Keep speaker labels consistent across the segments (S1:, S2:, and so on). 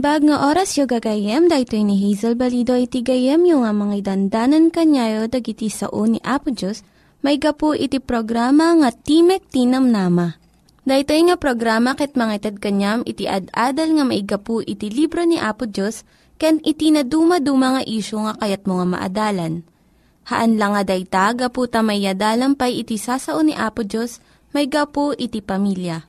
S1: Naimbag nga oras yung gagayem, dahil ni Hazel Balido iti gayem yung nga mga dandanan kanyayo dagiti sao ni Apo Diyos, may gapu iti programa nga Timek Tinam Nama. Dahil nga programa ket mga itad kanyam iti ad-adal nga may gapu iti libro ni Apo Diyos, ken iti na dumaduma nga isyo nga kayat mga maadalan. Haan lang nga dayta, gapu tamay pay iti sasao ni Apo Diyos, may gapu iti pamilya.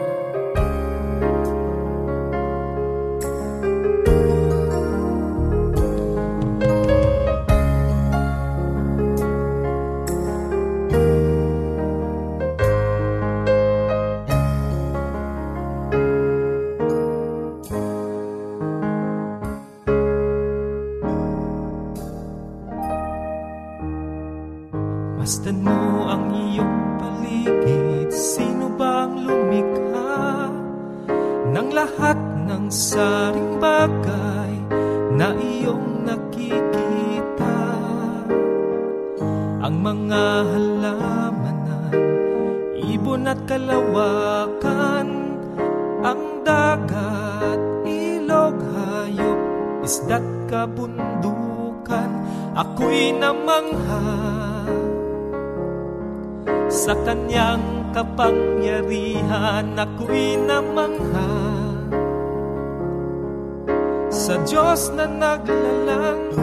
S2: Masdan mo ang iyong paligid. Sino bang lumikha Ng lahat ng saring bagay Na iyong nakikita? Ang mga halamanan Ibon at kalawakan Ang dagat, ilog, hayop Isda't kabundukan. Ako'y namangha sa kanyang kapangyarihan ako'y namangha. Sa Diyos na naglalang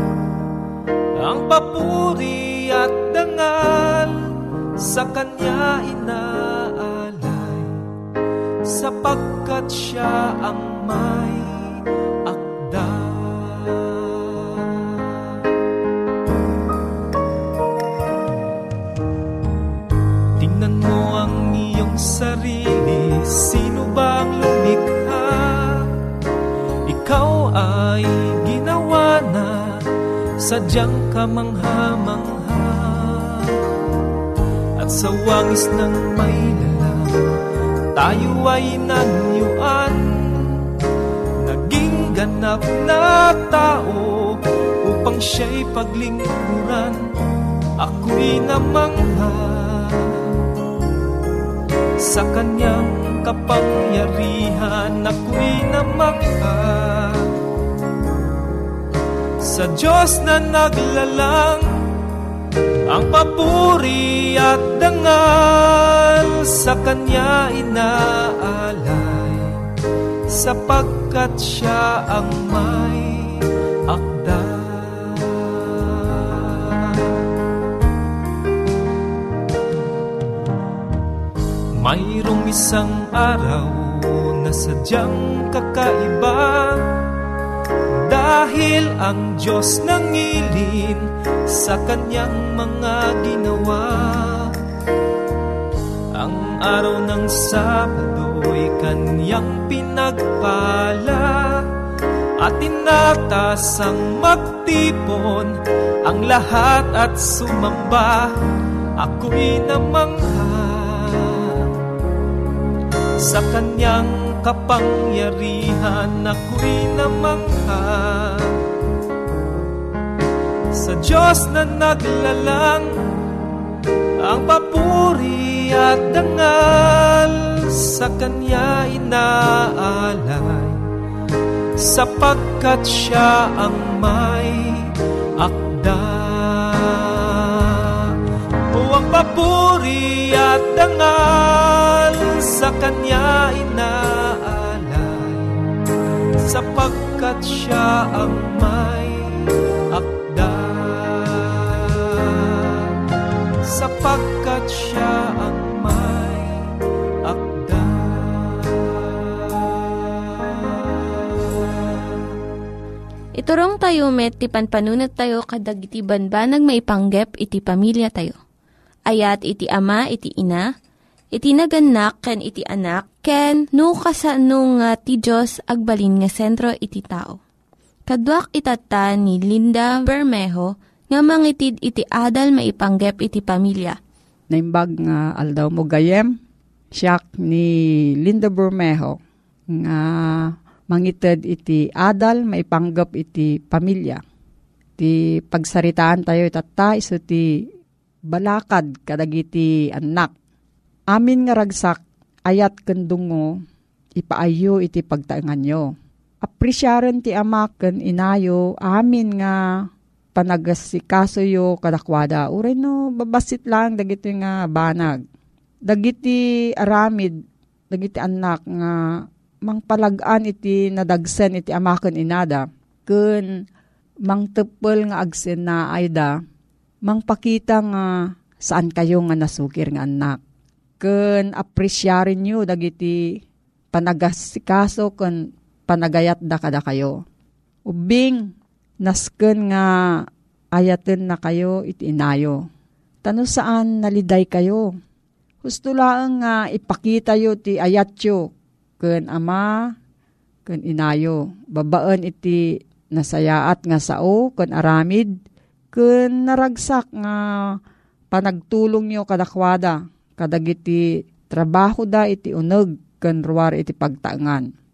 S2: Ang papuri at dangal Sa Kanya inaalay Sapagkat Siya ang may Sadyang kamangha-mangha At sa wangis ng may lalang Tayo ay nanyuan. Naging ganap na tao Upang siya'y paglingkuran. Ako'y namangha. Sa kanyang kapangyarihan ako'y namangha Sa Diyos na naglalang Ang papuri at dangal Sa Kanya inaalay Sapagkat Siya ang may akdal Mayroong isang araw na sadyang kakaiba Dahil ang Diyos nangilin sa kanyang mga ginawa. Ang araw ng Sabado apoy kanyang pinagpala at inatas ang magtipon ang lahat at sumamba. Ako'y namangha sa kanyang kapangyarihan ako'y namangha. Sa Diyos na naglalang ang papuri at dangal sa Kanya inaalay. Sapagkat Siya ang may akda. O ang papuri at dangal sa Kanya inaalay sapagkat Siya ang may sapagkat siya ang may akda.
S1: Iturong tayo met, ti panpanunat tayo kadag iti banbanag maipanggep iti pamilya tayo. Ayat iti ama, iti ina, iti naganak, ken iti anak, ken no, kasano nga ti Diyos agbalin nga sentro iti tao. Kaduak itata ni Linda Bermejo, nga mangitid iti adal maipanggep iti pamilya.
S3: Naimbag nga aldaw mo gayem, siyak ni Linda Bermejo nga mangited iti adal maipanggep iti pamilya. Ti pagsaritaan tayo itata iso ti balakad kadagiti anak. Amin nga ragsak ayat kendungo ipaayo iti pagtaengan nyo. Apresyaren ti amak ken inayo amin nga panagasikaso yo kadakwada. Uray no, babasit lang dagiti nga banag. Dagiti aramid, dagiti anak nga mangpalagaan iti nadagsen iti amaken inada. Kun mangtepel nga agsen na ayda, mangpakita nga saan kayo nga nasukir nga anak. Kun appresyarin nyo dagiti panagasikaso kun panagayat da kada kayo. Ubing nasken nga ayaten na kayo iti inayo. Tano saan naliday kayo? Husto lang nga ipakita yo ti ayatyo ken ama ken inayo. Babaan iti nasayaat nga sao ken aramid ken naragsak nga panagtulong nyo kadakwada kadagiti trabaho da iti uneg ken ruwar iti pagtaangan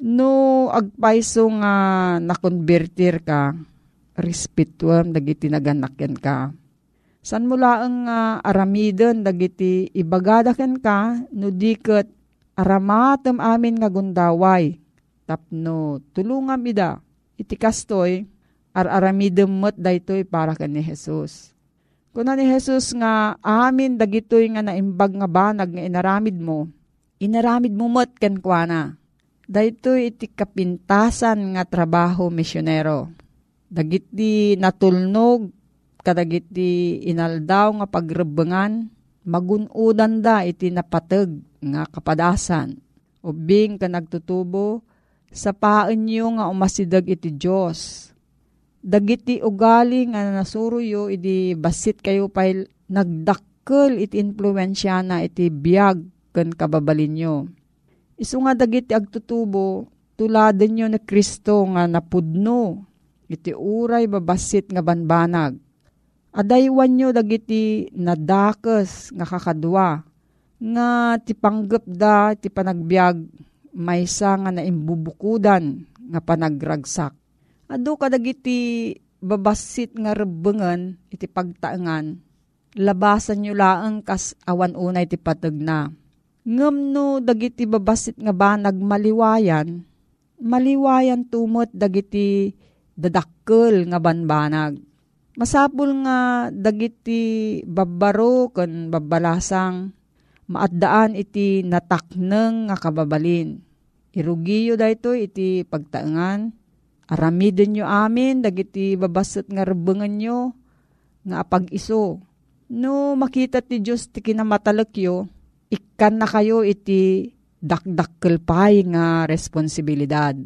S3: No, agpaiso nga nakonvertir ka, respetuam dagiti naganakyan ka. San mula ang uh, aramidon dagiti ibagadaken ka, no diket aramatem amin nga gundaway. Tapno, tulungam ida, iti kastoy, ar aramidem met daytoy para ka ni Jesus. Kuna ni Jesus nga amin dagitoy nga naimbag nga banag nga inaramid mo, inaramid mo met ken kuana Dahito iti kapintasan nga trabaho misyonero. Dagiti natulnog, kadagiti inaldaw nga pagrebengan, magunudan da iti napateg nga kapadasan. Ubing ka nagtutubo, sa paan nyo nga umasidag iti Diyos. Dagiti ugali nga nasuruyo, iti basit kayo pa nagdakkel iti influensya na iti biyag ken kababalin nyo Isu nga dagiti agtutubo, tuladen nyo na Kristo nga napudno, iti uray babasit nga banbanag. Adaywan nyo dagiti nadakes nga kakadwa, nga ti panggap da ti panagbiag maysa nga naimbubukudan nga panagragsak. Ado kadagiti babasit nga rebengan iti pagtaangan, labasan nyo laang kas awan unay ti patag na Ngem no dagiti babasit nga ba nagmaliwayan, maliwayan tumot dagiti dadakkel nga banbanag. Masapul nga dagiti babbaro ken babbalasang maaddaan iti natakneng nga kababalin. Irugiyo dayto iti pagtaengan. Aramiden nyo amin dagiti babasit nga rebengan nyo nga apag-iso. No makita ti Diyos ti kinamatalakyo, ikan na kayo iti dakdakkel pay nga responsibilidad.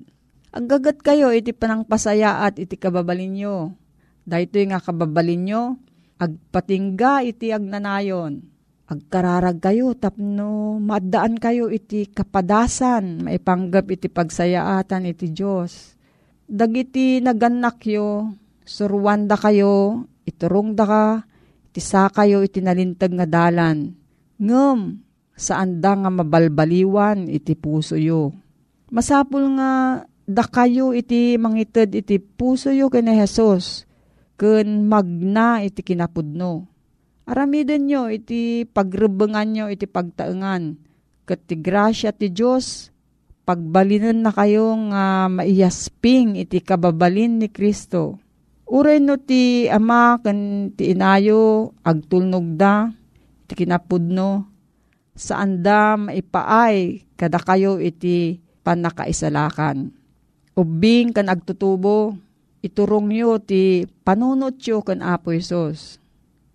S3: Agagat kayo iti panangpasaya at iti kababalin nyo. Dahito nga kababalin nyo, agpatingga iti agnanayon. agkararag kayo tapno maddaan kayo iti kapadasan maipanggap iti pagsayaatan iti Diyos. Dagiti naganak yo, surwanda kayo, iturong da ka, iti sa kayo iti nalintag nga dalan. Ngem, saan da nga mabalbaliwan iti puso yo. Masapul nga da kayo iti mangited iti puso yo kani Jesus, ken magna iti kinapudno Aramiden nyo iti pagrebengan nyo iti pagtaengan. Kat ti grasya ti Diyos, pagbalinan na kayo nga maiyasping iti kababalin ni Kristo. Uray no ti ama kan ti inayo agtulnog da, iti kinapudno, saan da maipaay kada kayo iti panakaisalakan. Ubing kan agtutubo, iturong nyo ti panunot yo kan Apo Isos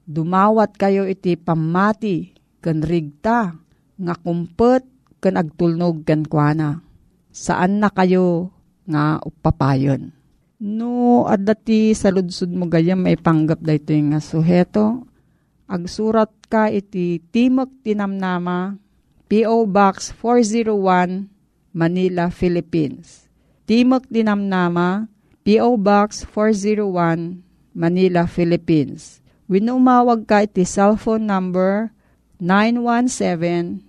S3: dumawat kayo iti pamati ken rigta nga kumpet ken agtulnog ken kuana. Saan na kayo nga upapayon? No, adati sa ludsud mo gayam may panggap da ito nga suheto. Agsurat ka iti Timok Tinamnama, P.O. Box 401, Manila, Philippines. Timok Tinamnama, P.O. Box 401, Manila, Philippines Winumawag ka iti cellphone number 917-597-5673.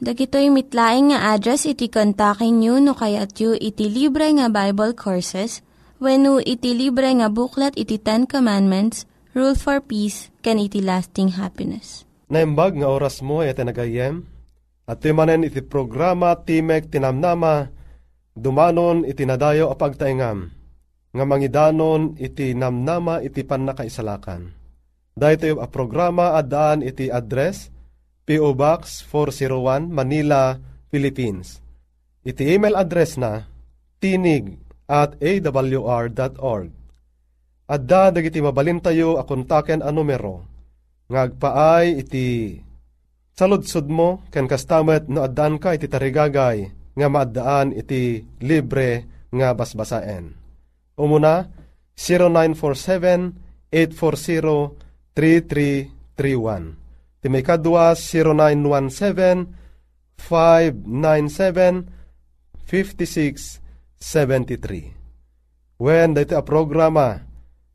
S1: Dagitoy mitlaing nga address iti kontakin nyo no kayat yu iti libre nga Bible Courses when no iti libre nga buklat iti Ten Commandments, Rule for Peace, can iti lasting happiness.
S4: Naimbag nga oras mo ay nagayem at timanen iti programa Timek Tinamnama dumanon iti nadayo a pagtaingam nga mangidanon iti namnama iti panakaisalakan. Dahito a programa adaan iti address P.O. Box 401 Manila, Philippines. Iti email address na tinig at awr.org. At da dagiti mabalintayo a kontaken a numero ngagpaay iti saludsud mo ken kastamet no addaan ka iti tarigagay nga maaddaan iti libre nga basbasaen. Umuna 0947 840 3331 Ti may kadwa 0917-597-5673. When dito a programa,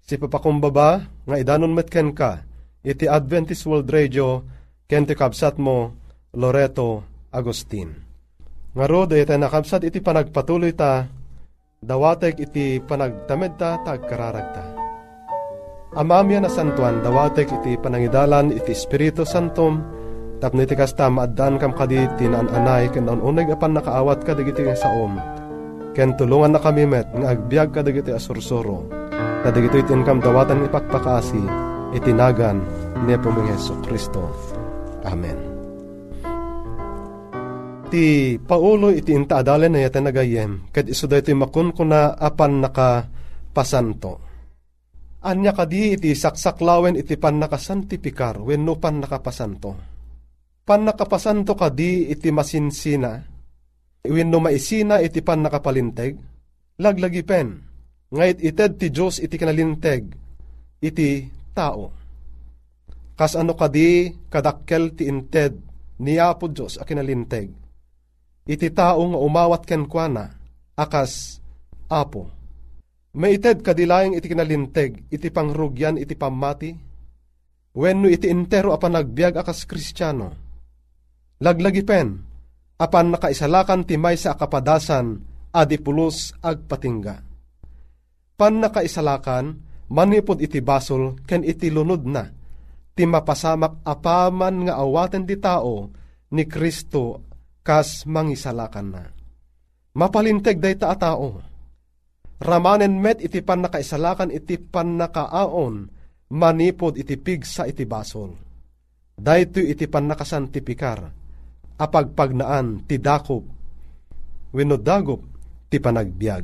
S4: si papakumbaba nga idanon metken ka, iti Adventist World Radio, ken ti kabsat mo, Loreto Agustin. Nga ro, dito nakabsat iti panagpatuloy ta, dawatek iti panagtamed ta, tagkararagta. Amamya na santuan, dawatek iti panangidalan iti Espiritu Santom, tapno iti kasta maaddan kam kadi tinananay ken uneg apan nakaawat ka dagiti nga saom. Ken tulungan na kami met nga agbyag ka dagiti asursuro. Ta dagiti itin kam dawatan ipakpakasi itinagan ni Pumong Heso Kristo. Amen. Ti Paulo iti inta adalen na yata nagayem, kad iso da iti makun ko na apan naka pasanto Anya kadi iti saksaklawen iti pan nakasantifikar wenno pan nakapasanto. Pan nakapasanto kadi iti masinsina wenno maisina iti pan nakapalinteg. Laglagi pen. Ngayit ited ti Diyos iti kanalinteg iti tao. Kas ano kadi kadakkel ti inted ni Apo Diyos a kinalinteg. Iti tao nga umawat ken kuana akas Apo Maited kadilayang iti kinalinteg, iti pangrugyan, iti pamati. Wenno iti intero apan nagbiag akas kristyano. Laglagi pen, apan nakaisalakan ti may sa akapadasan adipulos agpatingga. Pan nakaisalakan, manipod iti basol ken iti lunod na, ti mapasamak apaman nga awaten ti tao ni Kristo kas mangisalakan na. Mapalinteg day ta tao. Ramanen met iti pan nakaisalakan iti pan nakaaon, manipod iti pigsa iti basol. Dayto iti pan nakasantipikar, apagpagnaan ti dakop, wenno dagop ti panagbiag.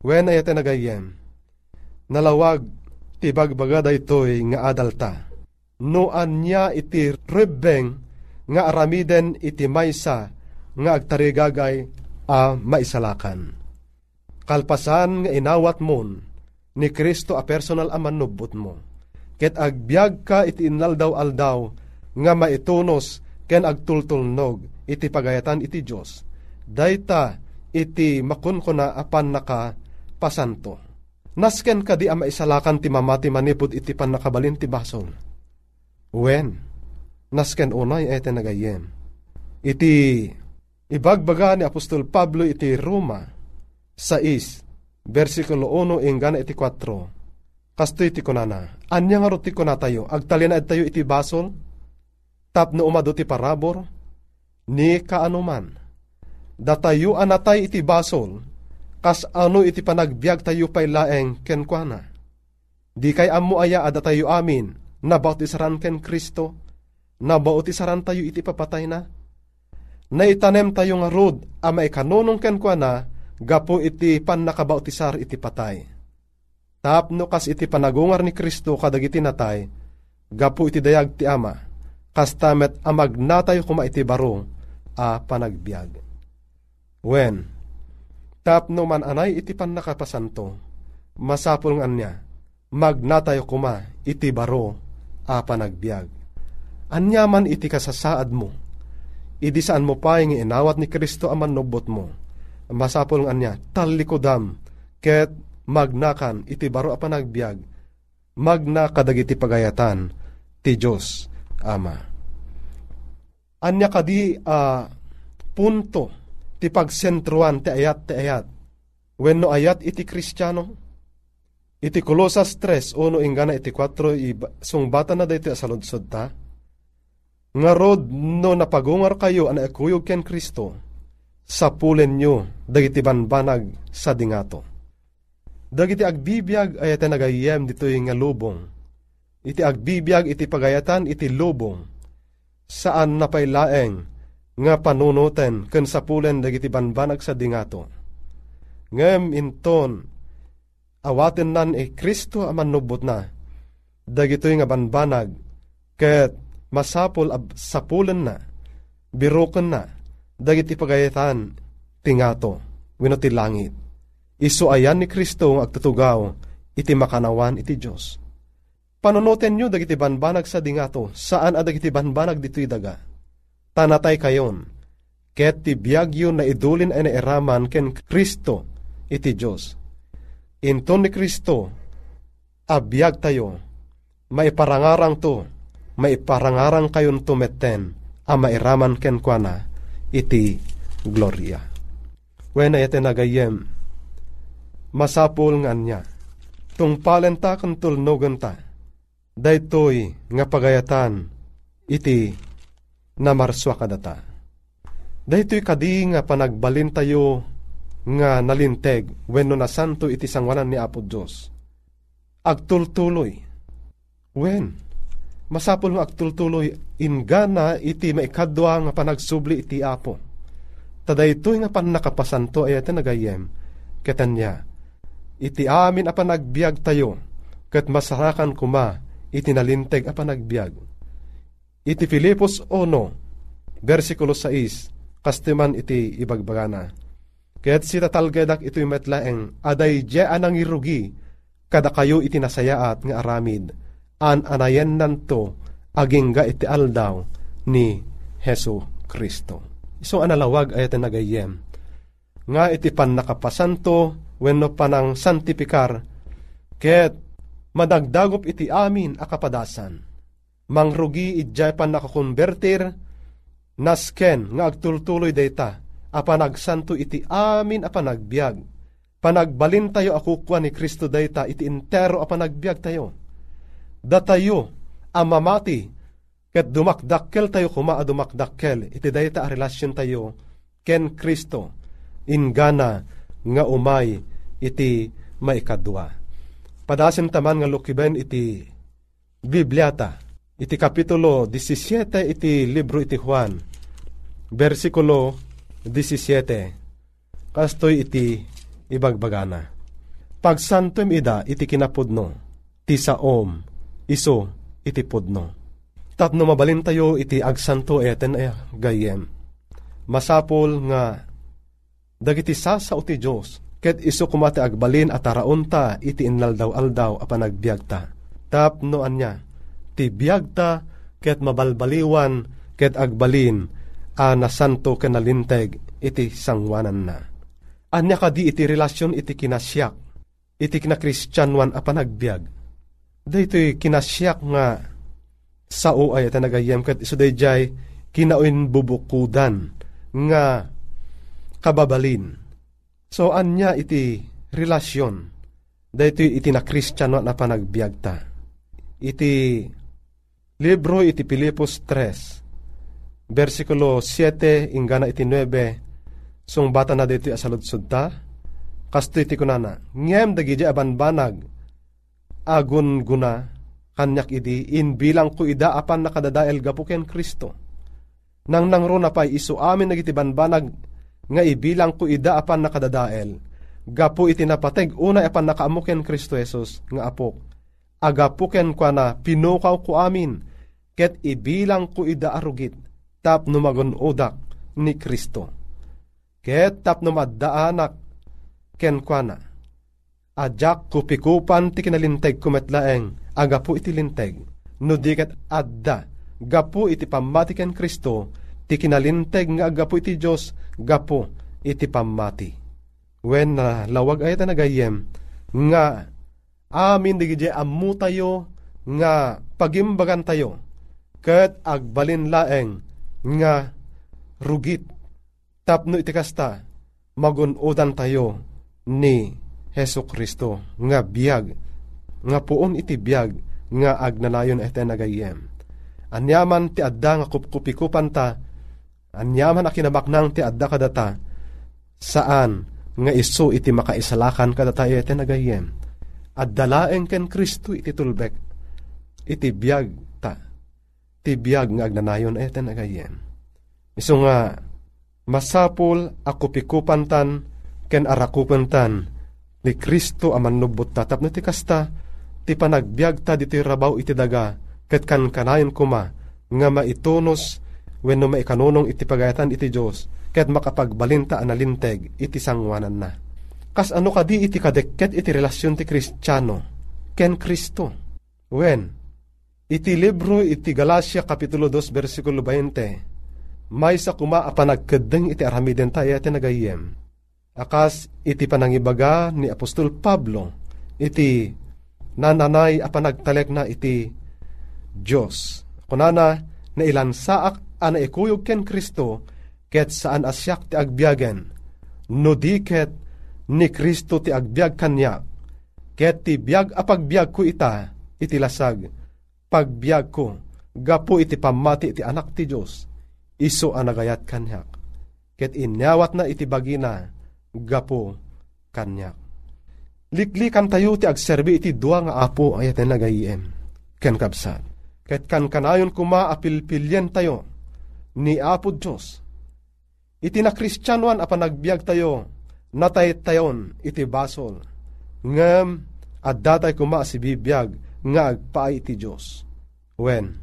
S4: Wen ay nagayem, nalawag ti bagbaga daytoy nga adalta no anya iti rebeng nga aramiden iti maysa nga agtarigagay a maisalakan. Kalpasan nga inawat mon ni Kristo a personal a manubot mo. Ket agbyag ka iti inlaldaw-aldaw nga maitunos ken agtultulnog iti pagayatan iti Dios. Dayta iti makunkuna apan naka pasanto. Nasken ka di a maisalakan ti mamati manipod iti pan nakabalin ti basol Wen, nasken unay ete nagayem. Iti ibagbaga ni Apostol Pablo iti Roma 6, versikulo 1 ingana iti 4. Kasto iti kunana, anya nga ti kunatayo, agtalinaad tayo iti basol, tapno umado ti parabor, ni kaanuman. Datayo anatay iti basol, kas ano iti panagbiag tayo pay laeng kenkwana. Di kay amo aya ada tayo amin, nabautisaran ken Kristo, nabautisaran tayo iti papatay na. Naitanem tayo nga rod, ama ikanunong ken kwa na, gapo iti pan nakabautisar iti patay. Tapno kas iti panagungar ni Kristo kadagiti natay, gapo iti dayag ti ama, kas tamet amag natayo kuma iti baro, a panagbiag. When, tapno man anay iti pan nakapasanto, masapul nga niya, magnatayo kuma iti baro, a panagbiag. Anyaman iti kasasaad mo, idi saan mo pa inawat ni Kristo aman nobot mo. Masapol nga niya, talikodam, ket magnakan iti baro a panagbiag, magna kadagiti pagayatan, ti Diyos, Ama. Anya kadi uh, punto, ti pagsentruan, ti ayat, ti ayat, wenno ayat iti kristyano, Iti Kolosas 3, uno ingana iti 4, sung bata na dito asaludsod ta. Nga rod no napagungar kayo ana akuyog ken Kristo, sapulen nyo dagiti banbanag sa dingato. Dagiti agbibiyag ay iti nagayem dito yung lubong. Iti agbibiyag iti pagayatan iti lubong. Saan napailaeng nga panunuten ken sapulen dagiti banbanag sa dingato. Ngem inton awaten nan e Kristo aman nubot na. Dagitoy nga banbanag, ket masapol ab sapulen na, biruken na, dagiti pagayatan, tingato, wino ti langit. Isu ayan ni Kristo ang agtutugaw, iti makanawan iti Diyos. Panunutin nyo dagiti banbanag sa dingato, saan adagiti banbanag dito'y daga. Tanatay kayon, ket ti biyagyo na idulin ay nairaman ken Kristo iti Diyos Inton ni Kristo, abiyag tayo, maiparangarang to, maiparangarang kayon tumeten, a mairaman ken kwa iti gloria. Wena iti nagayem, masapul nga niya, tungpalen ta kang tulnogan ta, daytoy nga pagayatan, iti namarswa kadata. Daytoy kadi nga panagbalin tayo nga nalinteg wenno na santo iti sangwanan ni Apo Diyos. Agtultuloy. Wen, masapol nga agtultuloy ingana iti maikadwa nga panagsubli iti Apo. Tadaytoy nga pan nakapasanto ay iti nagayem, ketanya, iti amin a panagbiag tayo, ket masarakan kuma iti nalinteg a panagbiag. Iti Filipos 1, versikulo 6, kastiman iti ibagbagana Kaya't si tatalgedak ito'y metlaeng, aday je anang irugi, kada kayo itinasayaat nga aramid, an anayen nanto, aging ga iti aldaw ni Heso Kristo. So analawag ay nagayem. Nga iti pan nakapasanto, wenno panang santipikar, ket madagdagop iti amin akapadasan. Mangrugi idjay pan nakakonvertir, nasken nga agtultuloy data, apan agsanto iti amin a panagbiag. Panagbalin tayo ako kwa ni Kristo dayta iti entero a panagbiag tayo. Datayo amamati ket dumakdakkel tayo kuma a dumakdakkel iti dayta a relasyon tayo ken Kristo ingana nga umay iti maikadwa. Padasim taman nga lukiben iti Bibliata iti kapitulo 17 iti libro iti Juan versikulo 17 kastoy iti ibagbagana. Pagsantom ida iti kinapudno, ti saom, iso iti pudno. Tapno mabalin tayo iti agsanto eten ay gayem. Masapol nga dagiti sasa ti Diyos, ket iso kumate agbalin at araunta iti inlaldaw-aldaw a panagbiagta. Tapno anya, ti biagta ket mabalbaliwan ket agbalin a nasanto kenalinteg iti sangwanan na. Anya kadi iti relasyon iti kinasyak, iti kinakristiyanwan a panagbiag. Daytoy kinasyak nga sao ay tanagayem ket iso dayjay kinaoin bubukudan nga kababalin. So anya iti relasyon daytoy iti na kristiyano na panagbiagta. Iti libro iti Pilipos 3 versikulo 7 ingana iti 9 sung bata na dito asaludsud ta kasto iti kunana ngem dagiti abanbanag agun guna kanyak idi in bilang ko ida apan nakadadael gapu ken Kristo. Nang nangro na pay isu amin nagiti banbanag nga ibilang ko ida apan nakadadael gapu iti napateg una apan nakaamuken Kristo Jesus nga apok agapuken kwa na pinukaw ko amin ket ibilang ko ida arugit tap numagon udak ni Kristo. Ket tap numaddaanak ken kwa na Ajak kupikupan ti kinalinteg kumetlaeng agapu iti linteg no diket adda gapu iti pamati ken Kristo ti kinalinteg nga agapu iti Dios gapu iti pamati. When na uh, lawag ay nagayem nga amin digije ammu tayo nga pagimbagan tayo ket agbalin laeng nga rugit tapno iti kasta magunodan tayo ni Heso Kristo nga biyag nga puon iti biyag nga agnanayon ete nagayem. Anyaman ti adda nga kupkupikupan ta anyaman a kinabaknang ti adda kadata saan nga iso iti makaisalakan kadata ete nagayem. Addalaeng ken Kristo iti tulbek iti biyag ta ti biyag nga agnanayon ete nagayem. Iso nga masapul ako pikupan tan ken arakupan tan ni Kristo aman nubot ta tapno ti kasta ti panagbiag ta diti rabaw iti daga ket kan kanayon kuma nga maitunos wenno maikanunong iti pagayatan iti Dios ket makapagbalinta analinteg iti sangwanan na. Kas ano kadi iti kadekket iti relasyon ti Kristiyano ken Kristo. Wen, iti libro iti Galacia Kapitulo 2 versikulo 20, may sa kuma apanagkedeng iti aramiden tayo iti nagayem Akas iti panangibaga ni Apostol Pablo, iti nananay a panagtalek na iti Diyos. Kunana, na ilansaak ana ikuyog ken Kristo, ket saan asyak ti agbiagen, no di ket ni Kristo ti agbiag kanya, ket ti biag a pagbiag ko ita, iti lasag, pagbiag ko, gapo iti pamati iti anak ti Diyos, iso anagayat kanyak. Ket inyawat na iti bagina, gapo kanyak. Liklikan tayo ti agserbi iti dua nga apo ayat na nagayiem. Ken kapsat. Ket kan kanayon kuma apilpilyen tayo ni apo Diyos. Iti na kristyanuan apan nagbiag tayo natay tayon iti basol. Ngem at datay kuma si bibiyag nga agpaay iti Diyos. When,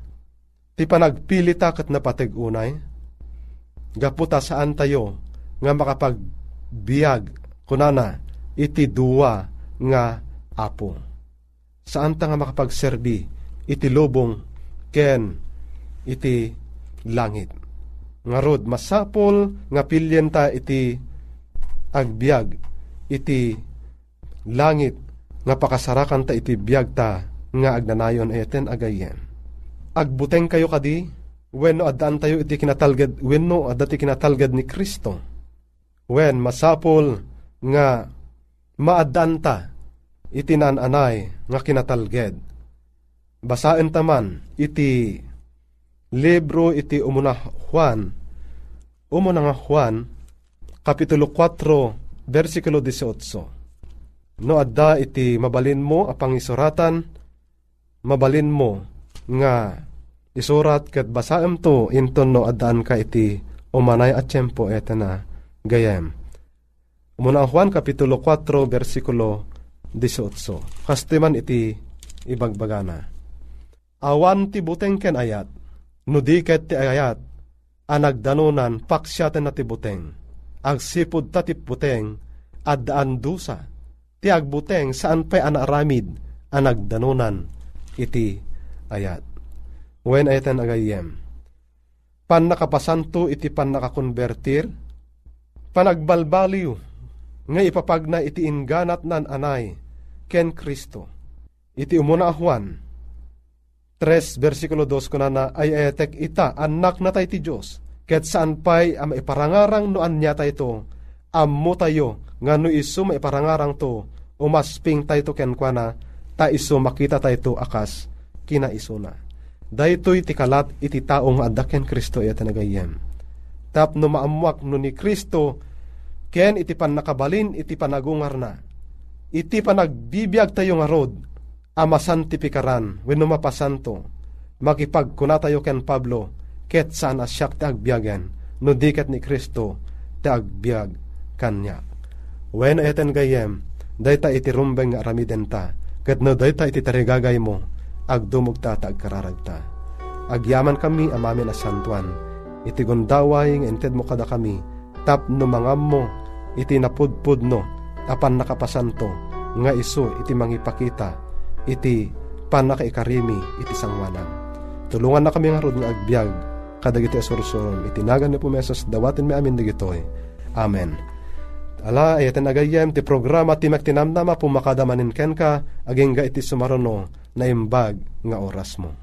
S4: ti panagpili takat na patig unay, gaputa saan tayo nga makapag biyag kunana iti duwa nga apo. Saan ta nga makapagserbi iti lubong ken iti langit. Nga rod masapol nga pilyen ta iti agbiag iti langit nga pakasarakan ta iti biyag ta nga agnanayon eten agayen. Agbuteng kayo kadi wenno addaan tayo iti kinatalgad wenno adda ti kinatalgad ni Kristo When masapol nga maadanta iti nananay nga kinatalged. Basaen taman iti libro iti umuna Juan, umuna nga Juan, Kapitulo 4, versikulo 18. No adda iti mabalin mo apang isuratan, mabalin mo nga isurat ket basaem to inton no addaan ka iti umanay at tiyempo eta na gayem. Muna Juan Kapitulo 4 versikulo 18. Kastiman iti ibagbagana. Awan ti buteng ken ayat, nudiket ti ayat, anagdanunan paksyaten na ti buteng, agsipod ta ti buteng, addaan dusa, ti agbuteng saan pa'y anaramid, anagdanunan iti ayat. When ayatan agayem, pan nakapasanto iti pan nakakonvertir, panagbalbaliw, nga ipapagna iti inganat nan anay, ken Kristo. Iti umuna Juan, 3 versikulo 2 ko na na ay etek ita anak na tayo ti Diyos. Ket saan pay am iparangarang no anya tayo ammo tayo nga no iso maiparangarang to? Umasping tayo ken kwa na ta iso makita tayo akas kina iso na. Daytoy ti kalat iti taong adda ken Kristo iti nagayem tap no maamuak no ni Kristo ken iti pan nakabalin iti panagungar na. Iti panagbibiyag tayo nga rod amasan ti pikaran wenno mapasanto. Makipagkuna tayo ken Pablo ket saan asyak ti agbiyagen no diket ni Kristo ti agbiag kanya. Wen eten gayem dayta iti rumbeng nga aramiden ket no dayta iti tarigagay mo agdumog ta ta agkararagta agyaman kami amamin a santuan iti gundaway nga inted mo kada kami tap no mangam mo iti napudpud no apan nakapasanto nga iso iti mangipakita iti panakaikarimi iti sangwanan. Tulungan na kami nga rod nga agbyag, kadag iti asursuron, iti nagan ni pumesos, dawatin mi amin digitoy. Amen. Ala, ayatin agayem, ti programa ti magtinamnama pumakadamanin ken ka, aging ga iti sumaruno, na imbag nga oras mo.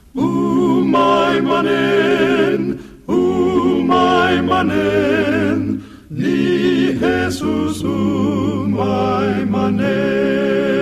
S5: Umay manen, umay manen, ni Jesus umay manen.